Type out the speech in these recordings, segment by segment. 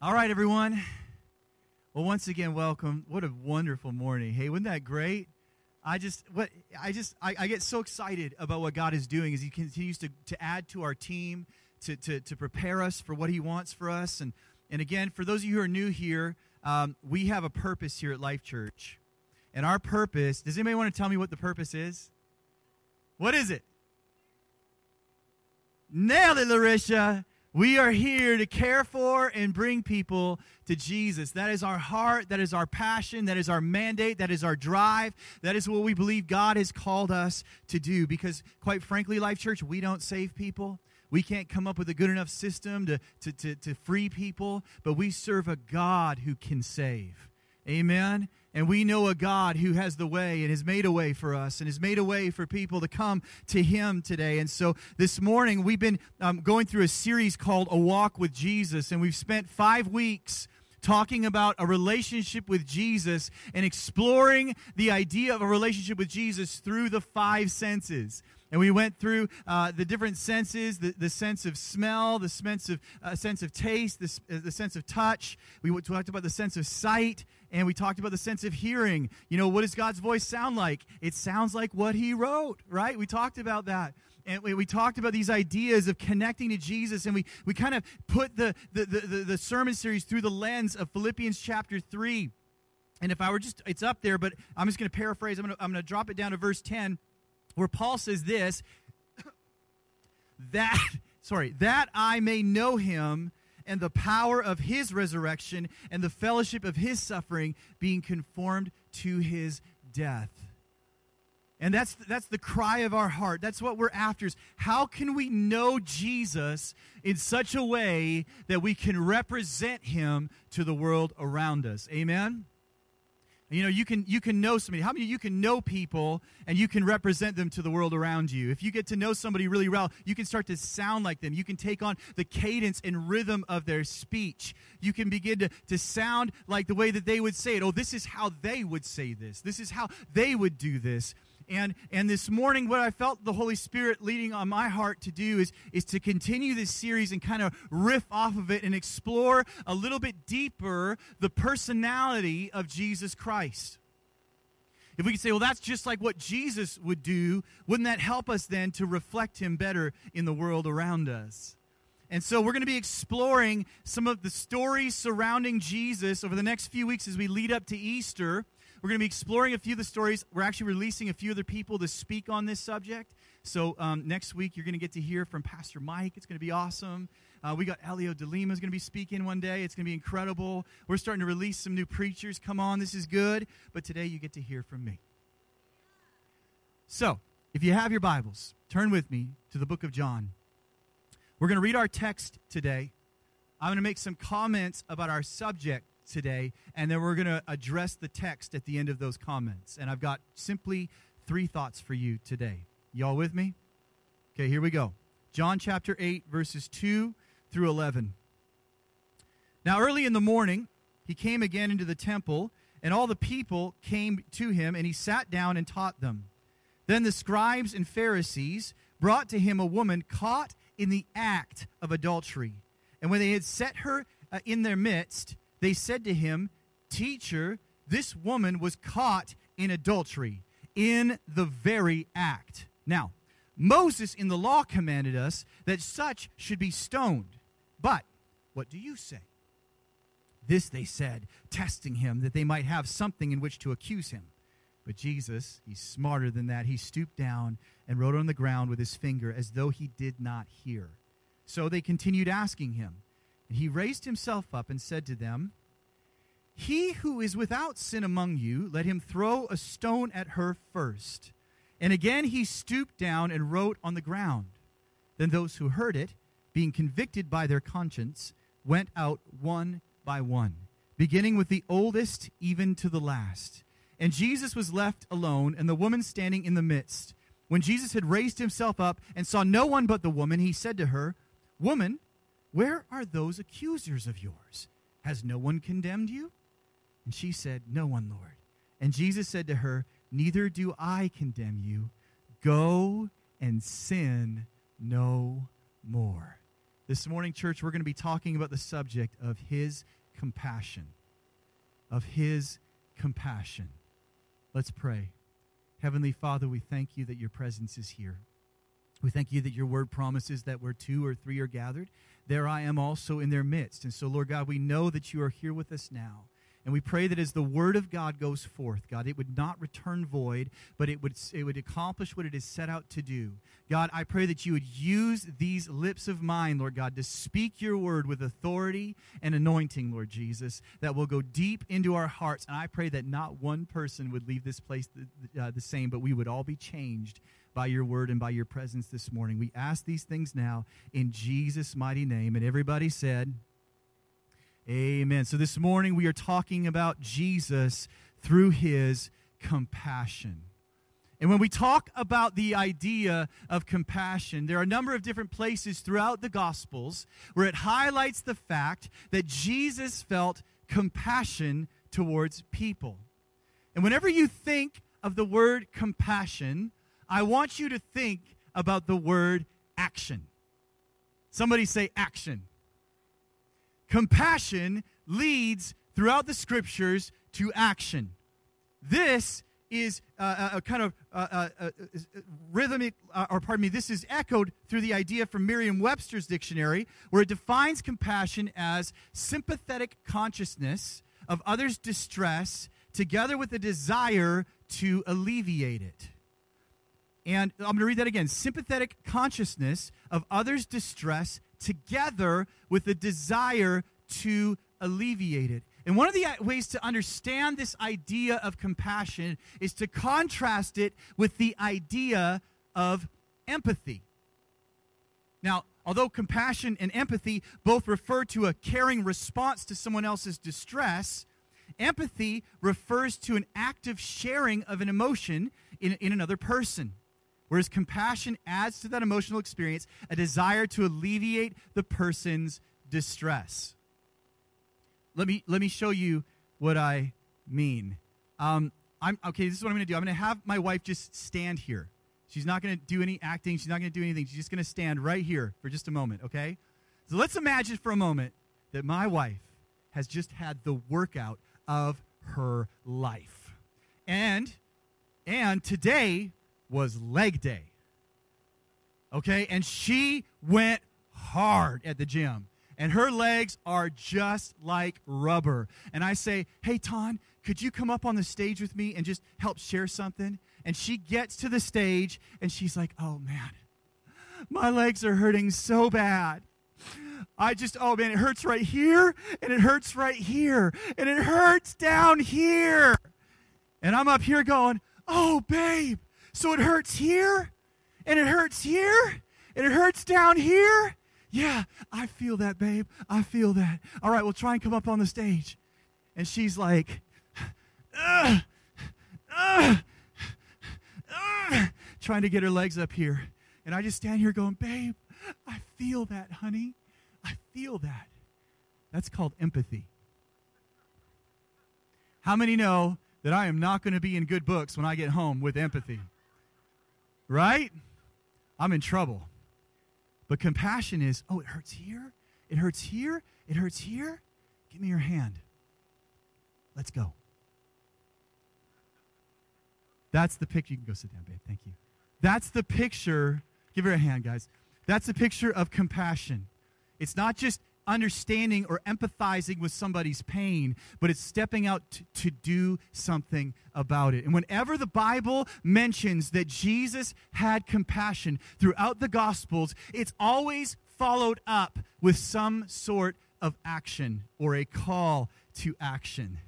All right, everyone. Well, once again, welcome. What a wonderful morning. Hey, wasn't that great? I just what I just I, I, get so excited about what God is doing as He continues to, to add to our team, to, to, to prepare us for what He wants for us. And and again, for those of you who are new here, um, we have a purpose here at Life Church. And our purpose, does anybody want to tell me what the purpose is? What is it? Nailed it, Larisha. We are here to care for and bring people to Jesus. That is our heart. That is our passion. That is our mandate. That is our drive. That is what we believe God has called us to do. Because, quite frankly, Life Church, we don't save people. We can't come up with a good enough system to, to, to, to free people, but we serve a God who can save. Amen. And we know a God who has the way and has made a way for us and has made a way for people to come to Him today. And so this morning, we've been um, going through a series called A Walk with Jesus, and we've spent five weeks talking about a relationship with Jesus and exploring the idea of a relationship with Jesus through the five senses. And we went through uh, the different senses the, the sense of smell, the sense of, uh, sense of taste, the, uh, the sense of touch. We talked about the sense of sight, and we talked about the sense of hearing. You know, what does God's voice sound like? It sounds like what He wrote, right? We talked about that. And we, we talked about these ideas of connecting to Jesus, and we, we kind of put the, the, the, the, sermon series through the lens of Philippians chapter 3. And if I were just, it's up there, but I'm just going to paraphrase. I'm going to, I'm going to drop it down to verse 10 where Paul says this that sorry, that I may know him and the power of his resurrection and the fellowship of his suffering being conformed to his death. And that's that's the cry of our heart. That's what we're after. Is how can we know Jesus in such a way that we can represent him to the world around us? Amen. You know, you can you can know somebody. How many you can know people and you can represent them to the world around you? If you get to know somebody really well, you can start to sound like them. You can take on the cadence and rhythm of their speech. You can begin to, to sound like the way that they would say it. Oh, this is how they would say this. This is how they would do this. And, and this morning, what I felt the Holy Spirit leading on my heart to do is, is to continue this series and kind of riff off of it and explore a little bit deeper the personality of Jesus Christ. If we could say, well, that's just like what Jesus would do, wouldn't that help us then to reflect him better in the world around us? And so we're going to be exploring some of the stories surrounding Jesus over the next few weeks as we lead up to Easter. We're going to be exploring a few of the stories. We're actually releasing a few other people to speak on this subject. So um, next week, you're going to get to hear from Pastor Mike. It's going to be awesome. Uh, we got Elio DeLima is going to be speaking one day. It's going to be incredible. We're starting to release some new preachers. Come on, this is good. But today, you get to hear from me. So, if you have your Bibles, turn with me to the book of John. We're going to read our text today. I'm going to make some comments about our subject today, and then we're going to address the text at the end of those comments. And I've got simply three thoughts for you today. Y'all with me? Okay, here we go. John chapter 8, verses 2 through 11. Now, early in the morning, he came again into the temple, and all the people came to him, and he sat down and taught them. Then the scribes and Pharisees brought to him a woman caught in the act of adultery. And when they had set her uh, in their midst, they said to him, Teacher, this woman was caught in adultery, in the very act. Now, Moses in the law commanded us that such should be stoned. But what do you say? This they said, testing him, that they might have something in which to accuse him. But Jesus, he's smarter than that. He stooped down and wrote on the ground with his finger as though he did not hear. So they continued asking him. And he raised himself up and said to them, He who is without sin among you, let him throw a stone at her first. And again he stooped down and wrote on the ground. Then those who heard it, being convicted by their conscience, went out one by one, beginning with the oldest even to the last. And Jesus was left alone, and the woman standing in the midst. When Jesus had raised himself up and saw no one but the woman, he said to her, Woman, where are those accusers of yours? Has no one condemned you? And she said, No one, Lord. And Jesus said to her, Neither do I condemn you. Go and sin no more. This morning, church, we're going to be talking about the subject of His compassion. Of His compassion. Let's pray. Heavenly Father, we thank you that your presence is here. We thank you that your word promises that where two or three are gathered, there I am also in their midst. And so, Lord God, we know that you are here with us now. And we pray that as the word of God goes forth, God, it would not return void, but it would, it would accomplish what it is set out to do. God, I pray that you would use these lips of mine, Lord God, to speak your word with authority and anointing, Lord Jesus, that will go deep into our hearts. And I pray that not one person would leave this place the, uh, the same, but we would all be changed by your word and by your presence this morning. We ask these things now in Jesus' mighty name. And everybody said, Amen. So this morning we are talking about Jesus through his compassion. And when we talk about the idea of compassion, there are a number of different places throughout the Gospels where it highlights the fact that Jesus felt compassion towards people. And whenever you think of the word compassion, I want you to think about the word action. Somebody say action. Compassion leads throughout the scriptures to action. This is uh, a kind of uh, uh, uh rhythmic, uh, or pardon me, this is echoed through the idea from Merriam Webster's dictionary, where it defines compassion as sympathetic consciousness of others' distress together with a desire to alleviate it. And I'm going to read that again sympathetic consciousness of others' distress together with the desire to alleviate it. And one of the uh, ways to understand this idea of compassion is to contrast it with the idea of empathy. Now, although compassion and empathy both refer to a caring response to someone else's distress, empathy refers to an active sharing of an emotion in, in another person. Whereas compassion adds to that emotional experience a desire to alleviate the person's distress. Let me, let me show you what I mean. Um, I'm, okay, this is what I'm going to do. I'm going to have my wife just stand here. She's not going to do any acting. She's not going to do anything. She's just going to stand right here for just a moment, okay? So let's imagine for a moment that my wife has just had the workout of her life. And and today was leg day. Okay? And she went hard at the gym. And her legs are just like rubber. And I say, Hey, Ton, could you come up on the stage with me and just help share something? And she gets to the stage and she's like, Oh, man, my legs are hurting so bad. I just, oh man, it hurts right here, and it hurts right here, and it hurts down here. And I'm up here going, oh, babe, so it hurts here, and it hurts here, and it hurts down here. Yeah, I feel that, babe. I feel that. All right, we'll try and come up on the stage. And she's like, ugh, ugh, ugh, trying to get her legs up here. And I just stand here going, babe, I feel that, honey. I feel that. That's called empathy. How many know that I am not going to be in good books when I get home with empathy? Right? I'm in trouble. But compassion is, oh, it hurts here, it hurts here, it hurts here. Give me your hand. Let's go. That's the picture. You can go sit down, babe. Thank you. That's the picture. Give her a hand, guys. That's the picture of compassion. It's not just understanding or empathizing with somebody's pain, but it's stepping out to, to, do something about it. And whenever the Bible mentions that Jesus had compassion throughout the Gospels, it's always followed up with some sort of action or a call to action.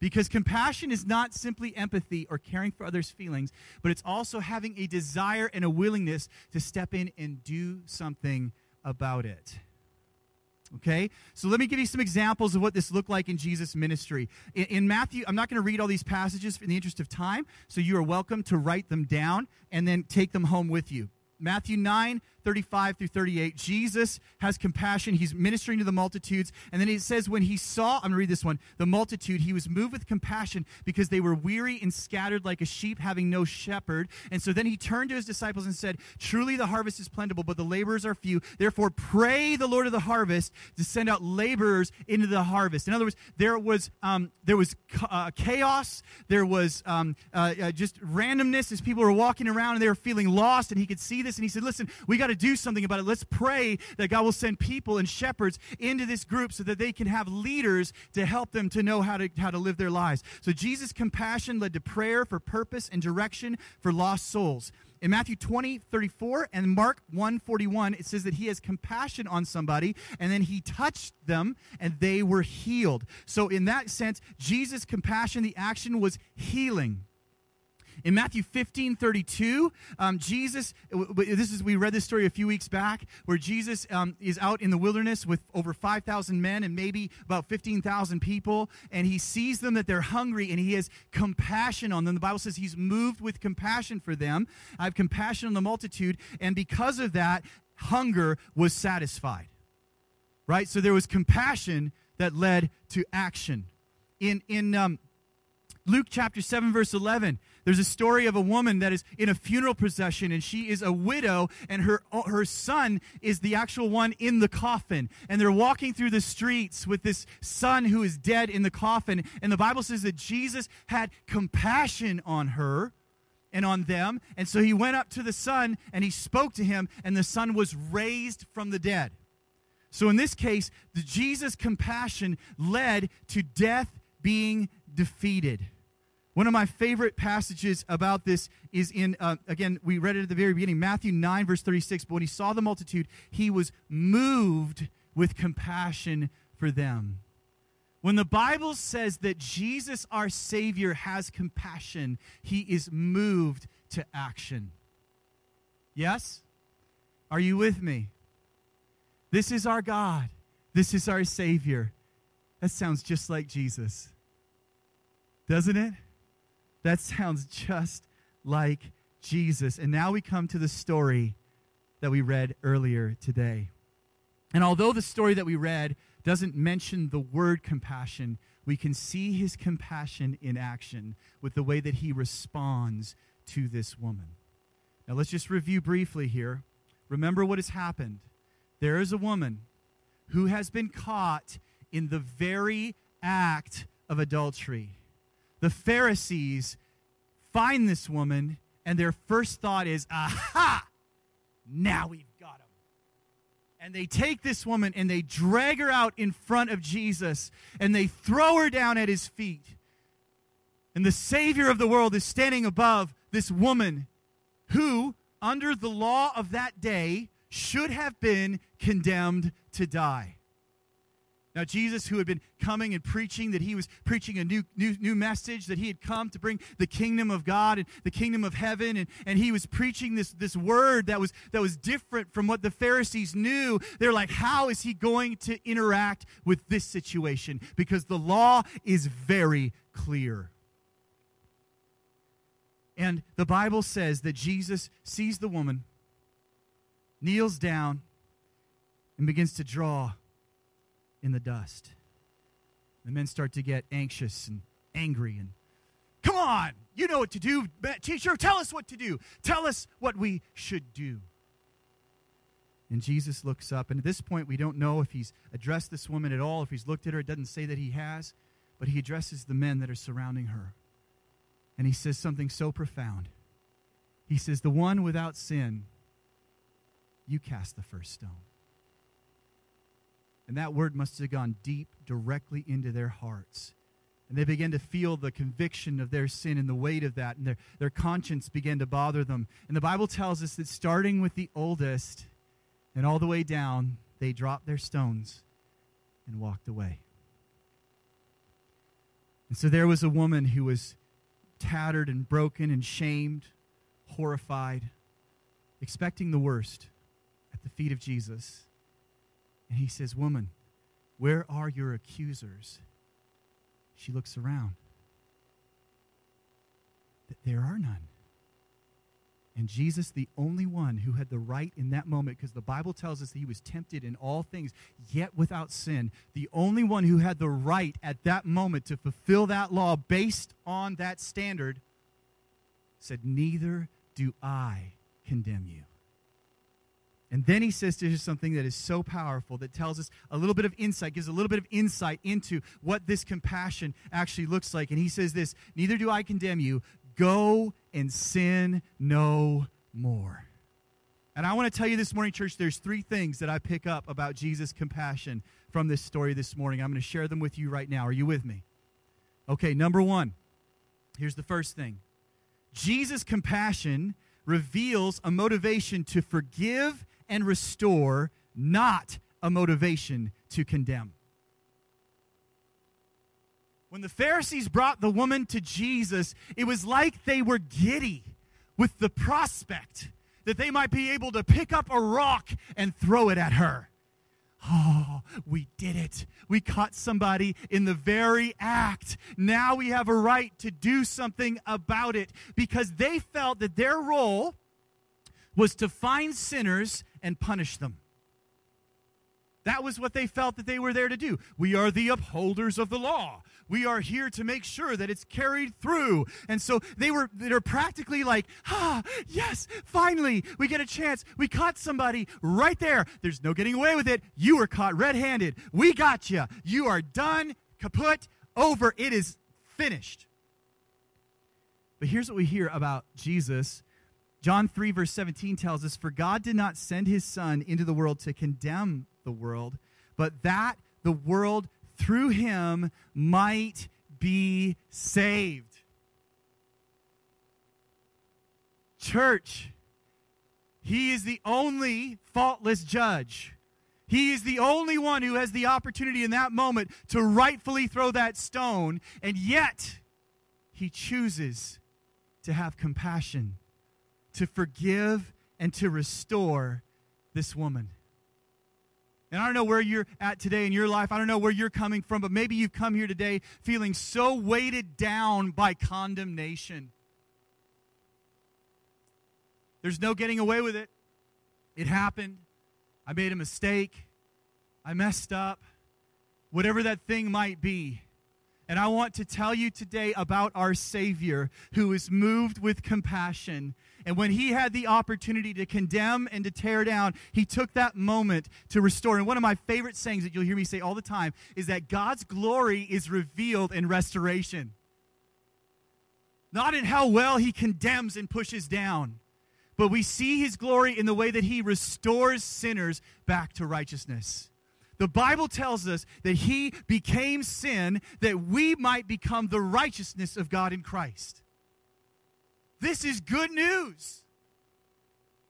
Because compassion is not simply empathy or caring for others' feelings, but it's also having a desire and a willingness to step in and do something about it. Okay? So let me give you some examples of what this looked like in Jesus' ministry. In, in Matthew, I'm not going to read all these passages in the interest of time, so you are welcome to write them down and then take them home with you. Matthew 9, 35 through 38, Jesus has compassion. He's ministering to the multitudes. And then it says, when he saw, I'm going to read this one, the multitude, he was moved with compassion because they were weary and scattered like a sheep having no shepherd. And so then he turned to his disciples and said, Truly the harvest is plentiful, but the laborers are few. Therefore, pray the Lord of the harvest to send out laborers into the harvest. In other words, there was, um, there was uh, chaos, there was um, uh, uh, just randomness as people were walking around and they were feeling lost. And he could see this and he said, Listen, we got to do something about it. Let's pray that God will send people and shepherds into this group so that they can have leaders to help them to know how to, how to live their lives. So Jesus' compassion led to prayer for purpose and direction for lost souls. In Matthew 20, 34 and Mark 1, 41, it says that he has compassion on somebody and then he touched them and they were healed. So, in that sense, Jesus' compassion, the action was healing. In Matthew 15, 32, um, Jesus, this is, we read this story a few weeks back, where Jesus um, is out in the wilderness with over 5,000 men and maybe about 15,000 people, and he sees them that they're hungry and he has compassion on them. The Bible says he's moved with compassion for them. I have compassion on the multitude, and because of that, hunger was satisfied. Right? So there was compassion that led to action. In, in um, Luke chapter 7, verse 11, there's a story of a woman that is in a funeral procession, and she is a widow, and her, her son is the actual one in the coffin. And they're walking through the streets with this son who is dead in the coffin. And the Bible says that Jesus had compassion on her and on them. And so he went up to the son and he spoke to him, and the son was raised from the dead. So in this case, the Jesus' compassion led to death being defeated. One of my favorite passages about this is in, uh, again, we read it at the very beginning, Matthew 9, verse 36. But when he saw the multitude, he was moved with compassion for them. When the Bible says that Jesus, our Savior, has compassion, he is moved to action. Yes? Are you with me? This is our God. This is our Savior. That sounds just like Jesus, doesn't it? That sounds just like Jesus. And now we come to the story that we read earlier today. And although the story that we read doesn't mention the word compassion, we can see his compassion in action with the way that he responds to this woman. Now, let's just review briefly here. Remember what has happened. There is a woman who has been caught in the very act of adultery the Pharisees find this woman, and their first thought is, aha, now we've got him. And they take this woman and they drag her out in front of Jesus and they throw her down at his feet. And the Savior of the world is standing above this woman who, under the law of that day, should have been condemned to die. Now, Jesus, who had been coming and preaching, that he was preaching a new, new, new message, that he had come to bring the kingdom of God and the kingdom of heaven, and, and he was preaching this, this word that was, that was different from what the Pharisees knew. They're like, how is he going to interact with this situation? Because the law is very clear. And the Bible says that Jesus sees the woman, kneels down, and begins to draw in the dust. The men start to get anxious and angry and, come on, you know what to do. Teacher, tell us what to do. Tell us what we should do. And Jesus looks up, and at this point, we don't know if he's addressed this woman at all, if he's looked at her. It doesn't say that he has, but he addresses the men that are surrounding her. And he says something so profound. He says, The one without sin, you cast the first stone. And that word must have gone deep directly into their hearts. And they began to feel the conviction of their sin and the weight of that, and their, their conscience began to bother them. And the Bible tells us that starting with the oldest and all the way down, they dropped their stones and walked away. And so there was a woman who was tattered and broken and shamed, horrified, expecting the worst at the feet of Jesus. And he says, Woman, where are your accusers? She looks around. There are none. And Jesus, the only one who had the right in that moment, because the Bible tells us that he was tempted in all things, yet without sin, the only one who had the right at that moment to fulfill that law based on that standard, said, Neither do I condemn you. And then he says to us something that is so powerful that tells us a little bit of insight, gives a little bit of insight into what this compassion actually looks like. And he says this Neither do I condemn you. Go and sin no more. And I want to tell you this morning, church, there's three things that I pick up about Jesus' compassion from this story this morning. I'm going to share them with you right now. Are you with me? Okay, number one. Here's the first thing Jesus' compassion reveals a motivation to forgive and restore, not a motivation to condemn. When the Pharisees brought the woman to Jesus, it was like they were giddy with the prospect that they might be able to pick up a rock and throw it at her. Oh, we did it. We caught somebody in the very act. Now we have a right to do something about it because they felt that their role was to find sinners and punish them. That was what they felt that they were there to do. We are the upholders of the law. We are here to make sure that it's carried through. And so they were they're practically like, ah, yes, finally, we get a chance. We caught somebody right there. There's no getting away with it. You were caught red-handed. We got you. You are done, kaput, over. It is finished. But here's what we hear about Jesus John 3, verse 17 tells us, For God did not send his Son into the world to condemn the world, but that the world through him might be saved. Church, he is the only faultless judge. He is the only one who has the opportunity in that moment to rightfully throw that stone, and yet he chooses to have compassion to forgive and to restore this woman. And I don't know where you're at today in your life. I don't know where you're coming from, but maybe you've come here today feeling so weighted down by condemnation. There's no getting away with it. It happened. I made a mistake. I messed up. Whatever that thing might be. And I want to tell you today about our Savior who is moved with compassion. And when he had the opportunity to condemn and to tear down, he took that moment to restore. And one of my favorite sayings that you'll hear me say all the time is that God's glory is revealed in restoration. Not in how well he condemns and pushes down, but we see his glory in the way that he restores sinners back to righteousness. The Bible tells us that he became sin that we might become the righteousness of God in Christ. This is good news.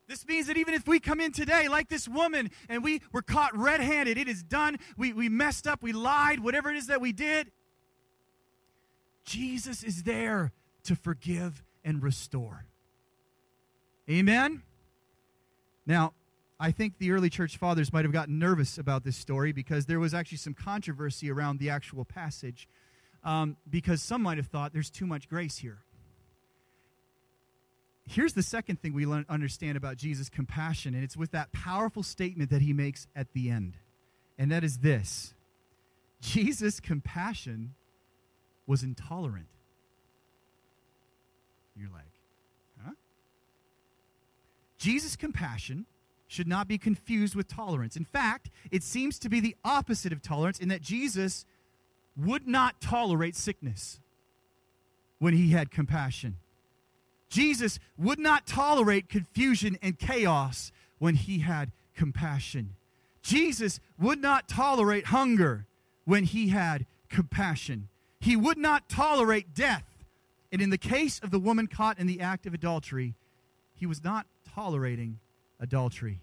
This means that even if we come in today like this woman and we were caught red handed, it is done, we, we messed up, we lied, whatever it is that we did, Jesus is there to forgive and restore. Amen? Now, I think the early church fathers might have gotten nervous about this story because there was actually some controversy around the actual passage um, because some might have thought there's too much grace here. Here's the second thing we understand about Jesus' compassion, and it's with that powerful statement that he makes at the end. And that is this Jesus' compassion was intolerant. You're like, huh? Jesus' compassion should not be confused with tolerance. In fact, it seems to be the opposite of tolerance in that Jesus would not tolerate sickness when he had compassion. Jesus would not tolerate confusion and chaos when he had compassion. Jesus would not tolerate hunger when he had compassion. He would not tolerate death. And in the case of the woman caught in the act of adultery, he was not tolerating adultery.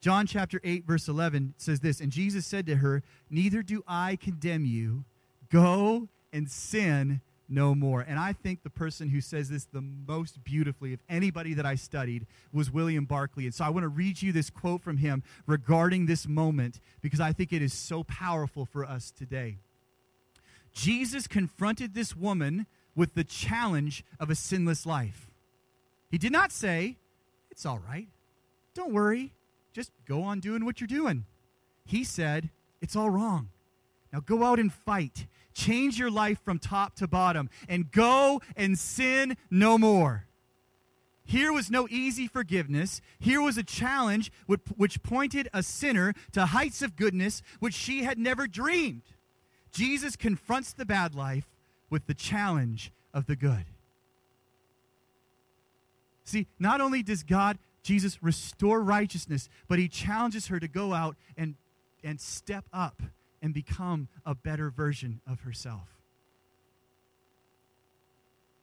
John chapter 8, verse 11 says this And Jesus said to her, Neither do I condemn you. Go and sin no more. And I think the person who says this the most beautifully of anybody that I studied was William Barclay. And so I want to read you this quote from him regarding this moment because I think it is so powerful for us today. Jesus confronted this woman with the challenge of a sinless life. He did not say, It's all right. Don't worry. Just go on doing what you're doing. He said, It's all wrong. Now go out and fight. Change your life from top to bottom and go and sin no more. Here was no easy forgiveness. Here was a challenge which pointed a sinner to heights of goodness which she had never dreamed. Jesus confronts the bad life with the challenge of the good. See, not only does God, Jesus, restore righteousness, but he challenges her to go out and, and step up and become a better version of herself.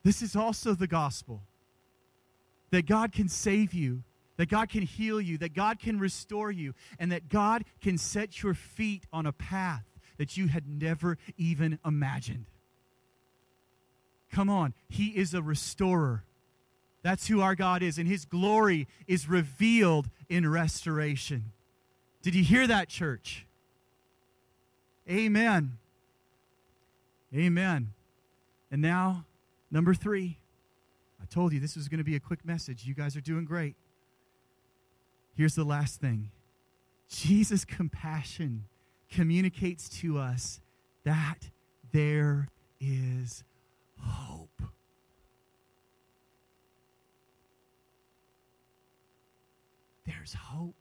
This is also the gospel that God can save you, that God can heal you, that God can restore you, and that God can set your feet on a path that you had never even imagined. Come on, He is a restorer. That's who our God is, and His glory is revealed in restoration. Did you hear that, church? Amen. Amen. And now, number three. I told you this was going to be a quick message. You guys are doing great. Here's the last thing Jesus' compassion communicates to us that there is hope. There's hope.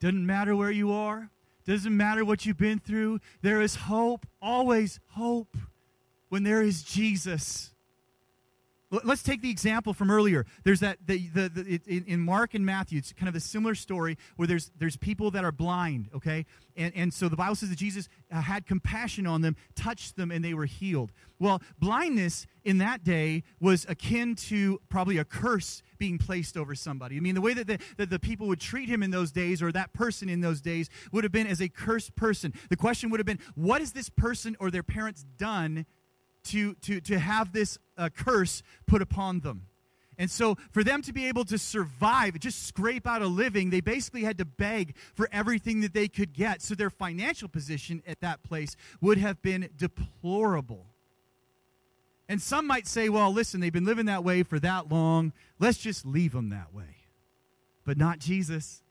Doesn't matter where you are, doesn't matter what you've been through, there is hope, always hope when there is Jesus. Let's take the example from earlier. There's that the, the, the in, in, Mark and Matthew, it's kind of a similar story where there's there's people that are blind, okay, and and so the Bible says that Jesus uh, had compassion on them, touched them, and they were healed. Well, blindness in that day was akin to probably a curse being placed over somebody. I mean, the way that the, that the people would treat him in those days, or that person in those days, would have been as a cursed person. The question would have been, what has this person or their parents done? To, to, to have this uh, curse put upon them. And so, for them to be able to survive, just scrape out a living, they basically had to beg for everything that they could get. So, their financial position at that place would have been deplorable. And some might say, well, listen, they've been living that way for that long. Let's just leave them that way. But not Jesus.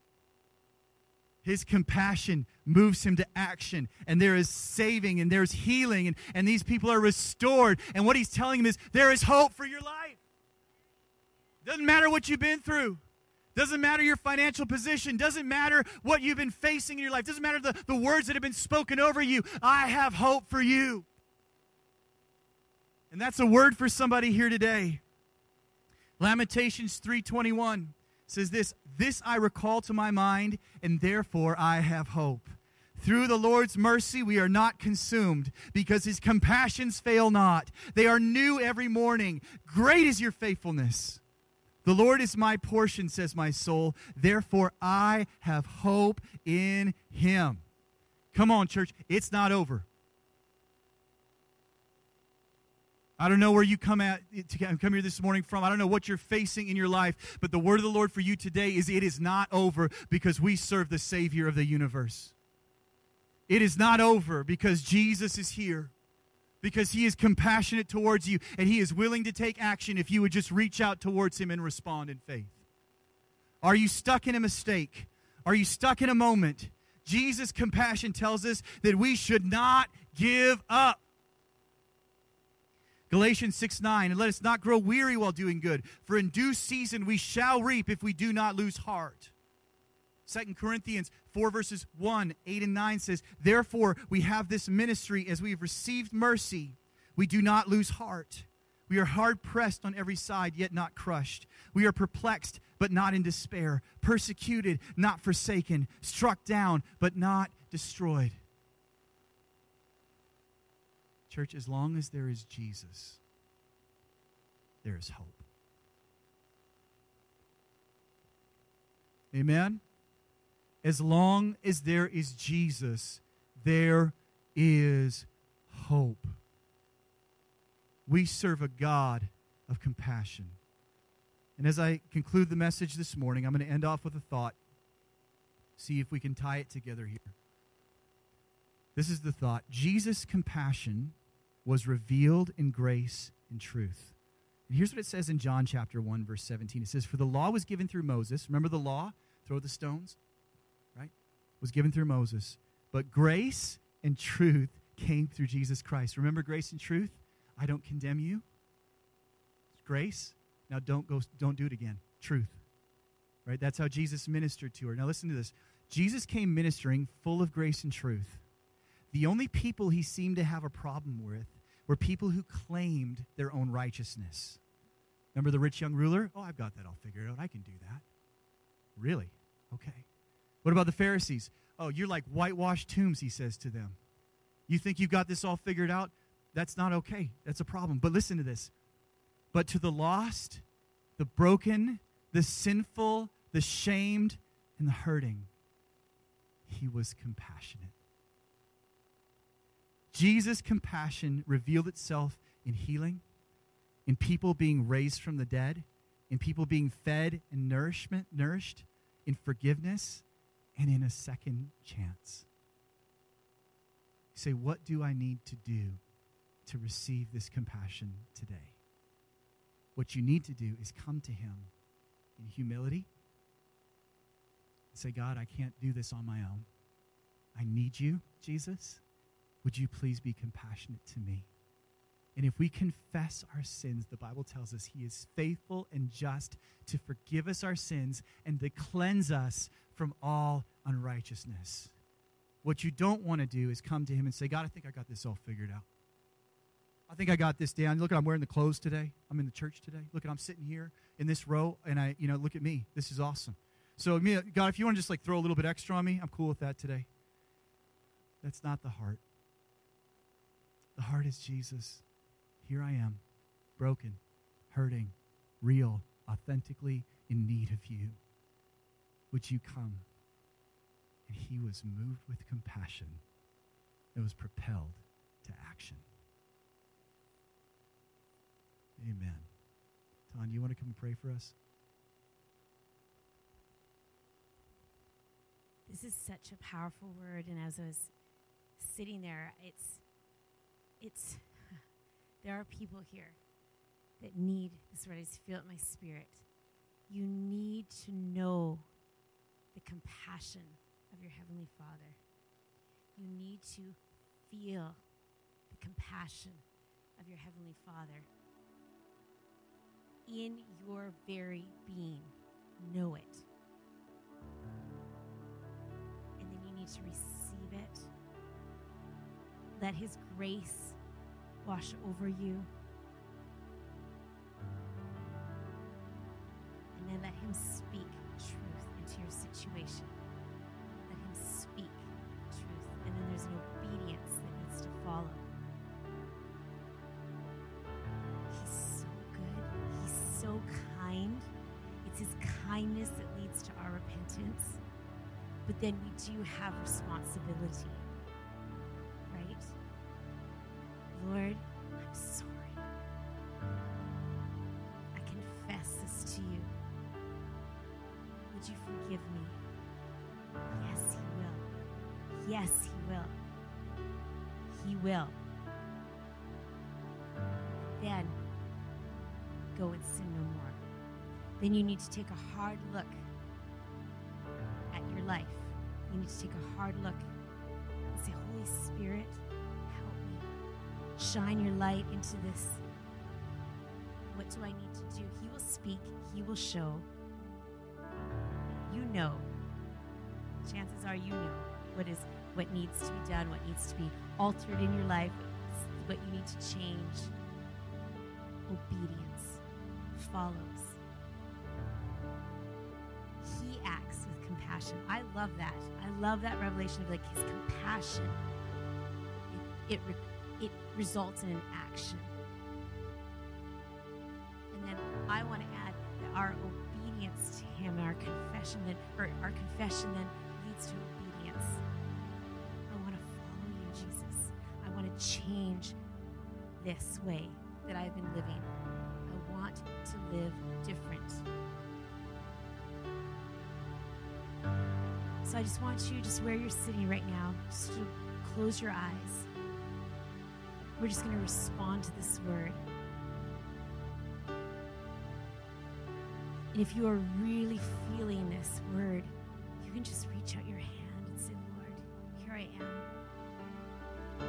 His compassion moves him to action, and there is saving, and there's healing, and, and these people are restored. And what he's telling him is there is hope for your life. Doesn't matter what you've been through. Doesn't matter your financial position. Doesn't matter what you've been facing in your life. Doesn't matter the, the words that have been spoken over you. I have hope for you. And that's a word for somebody here today. Lamentations 321 says this This I recall to my mind, and therefore I have hope. Through the Lord's mercy, we are not consumed because his compassions fail not. They are new every morning. Great is your faithfulness. The Lord is my portion, says my soul. Therefore, I have hope in him. Come on, church. It's not over. I don't know where you come at come here this morning from. I don't know what you're facing in your life, but the word of the Lord for you today is it is not over because we serve the Savior of the universe. It is not over because Jesus is here. Because he is compassionate towards you and he is willing to take action if you would just reach out towards him and respond in faith. Are you stuck in a mistake? Are you stuck in a moment? Jesus' compassion tells us that we should not give up. Galatians 6 9, and let us not grow weary while doing good, for in due season we shall reap if we do not lose heart. Second Corinthians 4 verses 1, 8 and 9 says, Therefore we have this ministry as we have received mercy, we do not lose heart. We are hard pressed on every side, yet not crushed. We are perplexed, but not in despair, persecuted, not forsaken, struck down, but not destroyed. Church, as long as there is Jesus, there is hope. Amen? As long as there is Jesus, there is hope. We serve a God of compassion. And as I conclude the message this morning, I'm going to end off with a thought. See if we can tie it together here. This is the thought Jesus' compassion was revealed in grace and truth. And here's what it says in John chapter 1, verse 17. It says, For the law was given through Moses. Remember the law? Throw the stones, right? Was given through Moses. But grace and truth came through Jesus Christ. Remember grace and truth? I don't condemn you. It's grace. Now don't go don't do it again. Truth. Right? That's how Jesus ministered to her. Now listen to this. Jesus came ministering full of grace and truth. The only people he seemed to have a problem with were people who claimed their own righteousness. Remember the rich young ruler? Oh, I've got that all figured out. I can do that. Really? Okay. What about the Pharisees? Oh, you're like whitewashed tombs, he says to them. You think you've got this all figured out? That's not okay. That's a problem. But listen to this. But to the lost, the broken, the sinful, the shamed, and the hurting, he was compassionate. Jesus' compassion revealed itself in healing, in people being raised from the dead, in people being fed and nourishment, nourished, in forgiveness, and in a second chance say, What do I need to do to receive this compassion today? What you need to do is come to Him in humility and say, God, I can't do this on my own. I need you, Jesus. Would you please be compassionate to me? And if we confess our sins, the Bible tells us He is faithful and just to forgive us our sins and to cleanse us from all unrighteousness. What you don't want to do is come to Him and say, God, I think I got this all figured out. I think I got this down. Look I'm wearing the clothes today. I'm in the church today. Look I'm sitting here in this row, and I, you know, look at me. This is awesome. So, God, if you want to just like throw a little bit extra on me, I'm cool with that today. That's not the heart. The heart is Jesus. Here I am, broken, hurting, real, authentically in need of you. Would you come? and he was moved with compassion and was propelled to action. Amen. Ton, you want to come and pray for us? This is such a powerful word, and as I was sitting there, it's it's there are people here that need this word. I just feel it in my spirit. You need to know the compassion of your Heavenly Father. You need to feel the compassion of your Heavenly Father in your very being. Know it. And then you need to receive it. Let His grace wash over you. And then let Him speak truth into your situation. Let Him speak truth. And then there's an obedience that needs to follow. He's so good. He's so kind. It's His kindness that leads to our repentance. But then we do have responsibility, Lord, I'm sorry. I confess this to you. Would you forgive me? Yes, He will. Yes, He will. He will. Then go and sin no more. Then you need to take a hard look at your life. You need to take a hard look and say, Holy Spirit. Shine your light into this. What do I need to do? He will speak, He will show. You know. Chances are you know what is what needs to be done, what needs to be altered in your life, what you need to change. Obedience follows. He acts with compassion. I love that. I love that revelation of like his compassion. It, it, it results in an action. And then I want to add that our obedience to him our confession then, or our confession then leads to obedience. I want to follow you, Jesus. I want to change this way that I've been living. I want to live different. So I just want you, just where you're sitting right now, just to close your eyes. We're just going to respond to this word. And if you are really feeling this word, you can just reach out your hand and say, Lord, here I am.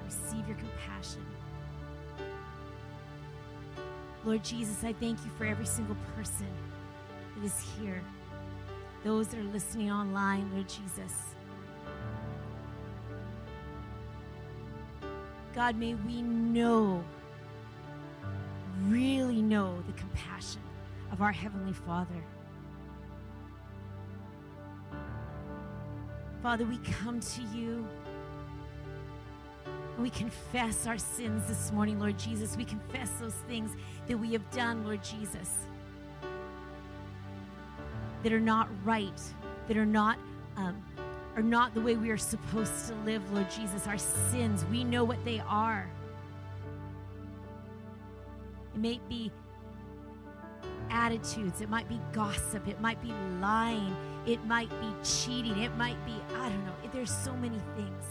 I receive your compassion. Lord Jesus, I thank you for every single person that is here, those that are listening online, Lord Jesus. God, may we know, really know the compassion of our Heavenly Father. Father, we come to you. We confess our sins this morning, Lord Jesus. We confess those things that we have done, Lord Jesus, that are not right, that are not um, are not the way we are supposed to live, Lord Jesus. Our sins, we know what they are. It may be attitudes, it might be gossip, it might be lying, it might be cheating, it might be, I don't know, there's so many things.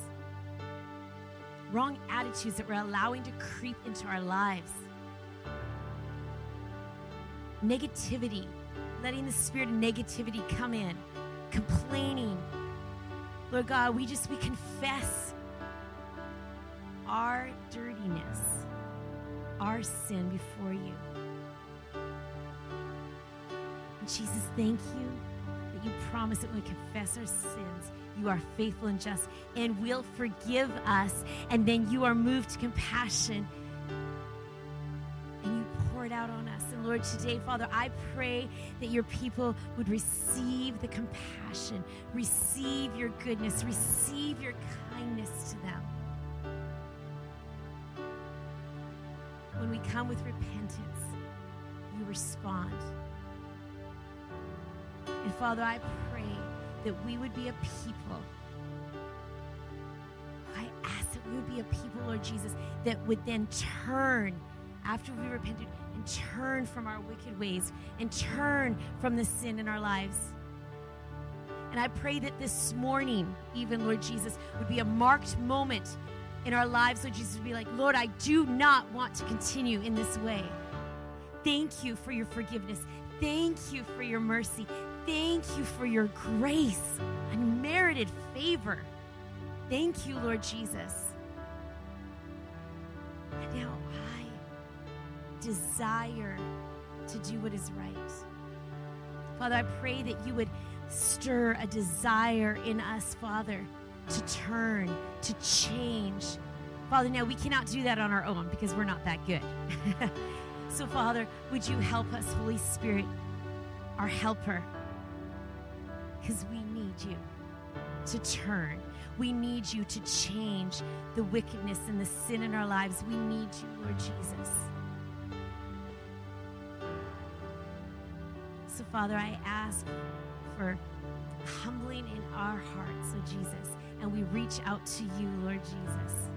Wrong attitudes that we're allowing to creep into our lives. Negativity, letting the spirit of negativity come in, complaining. Lord God, we just, we confess our dirtiness, our sin before you. And Jesus, thank you that you promise that when we confess our sins, you are faithful and just and will forgive us. And then you are moved to compassion Lord, today, Father, I pray that your people would receive the compassion, receive your goodness, receive your kindness to them. When we come with repentance, you respond. And Father, I pray that we would be a people. I ask that we would be a people, Lord Jesus, that would then turn after we repented and turn from our wicked ways and turn from the sin in our lives. And I pray that this morning, even, Lord Jesus, would be a marked moment in our lives, Lord Jesus, would be like, Lord, I do not want to continue in this way. Thank you for your forgiveness. Thank you for your mercy. Thank you for your grace, unmerited favor. Thank you, Lord Jesus. And now desire to do what is right. Father, I pray that you would stir a desire in us, Father, to turn, to change. Father, now we cannot do that on our own because we're not that good. so, Father, would you help us, Holy Spirit, our helper? Because we need you to turn. We need you to change the wickedness and the sin in our lives. We need you, Lord Jesus. So, Father, I ask for humbling in our hearts, oh Jesus, and we reach out to you, Lord Jesus,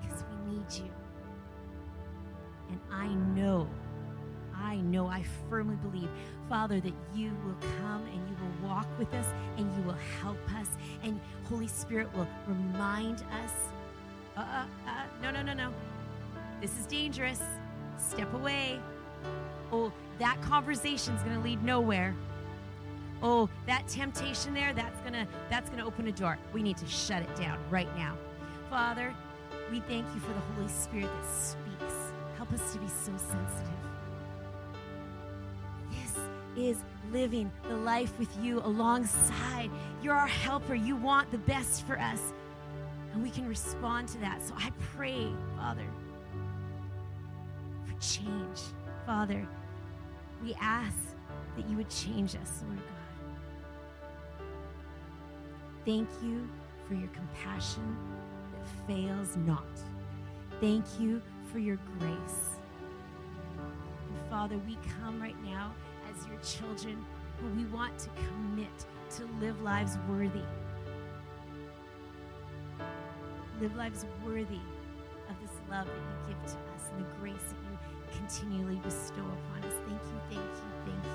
because we need you. And I know, I know, I firmly believe, Father, that you will come and you will walk with us and you will help us, and Holy Spirit will remind us. Uh, uh, uh, no, no, no, no. This is dangerous. Step away. Oh, that conversation's going to lead nowhere. Oh, that temptation there, that's going to that's going to open a door. We need to shut it down right now. Father, we thank you for the Holy Spirit that speaks. Help us to be so sensitive. This is living the life with you alongside. You're our helper. You want the best for us. And we can respond to that. So I pray, Father, for change. Father, we ask that you would change us, Lord God. Thank you for your compassion that fails not. Thank you for your grace. And Father, we come right now as your children and we want to commit to live lives worthy. Live lives worthy of this love that you give to us and the grace that you continually bestow upon us. Thank you, thank you, thank you.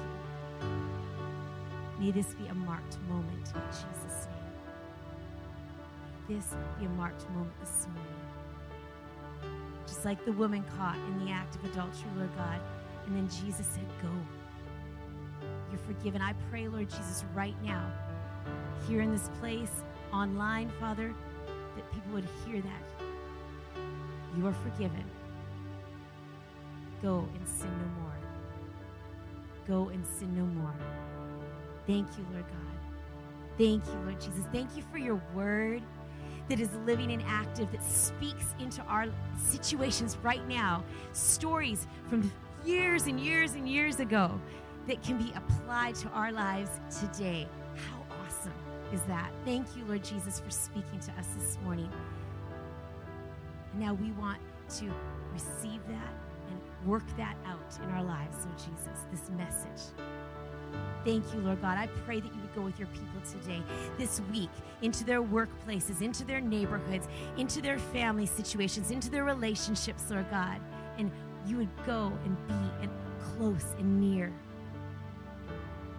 May this be a marked moment in Jesus' name. This be a marked moment this morning. Just like the woman caught in the act of adultery, Lord God, And then Jesus said, Go. You're forgiven. I pray, Lord Jesus, right now, here in this place, online, Father, that people would hear that. You are forgiven. Go and sin no more. Go and sin no more. Thank you, Lord God. Thank you, Lord Jesus. Thank you for your word that is living and active, that speaks into our situations right now. Stories from years and years and years ago that can be applied to our lives today. How awesome is that? Thank you, Lord Jesus, for speaking to us this morning. Now we want to receive that work that out in our lives, Lord Jesus, this message. Thank you, Lord God. I pray that you would go with your people today, this week, into their workplaces, into their neighborhoods, into their family situations, into their relationships, Lord God. And you would go and be and close and near.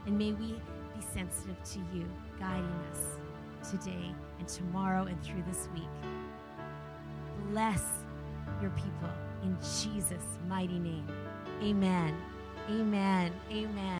And may we be sensitive to you, guiding us today and tomorrow and through this week. Bless your people in Jesus' mighty name. Amen. Amen. Amen.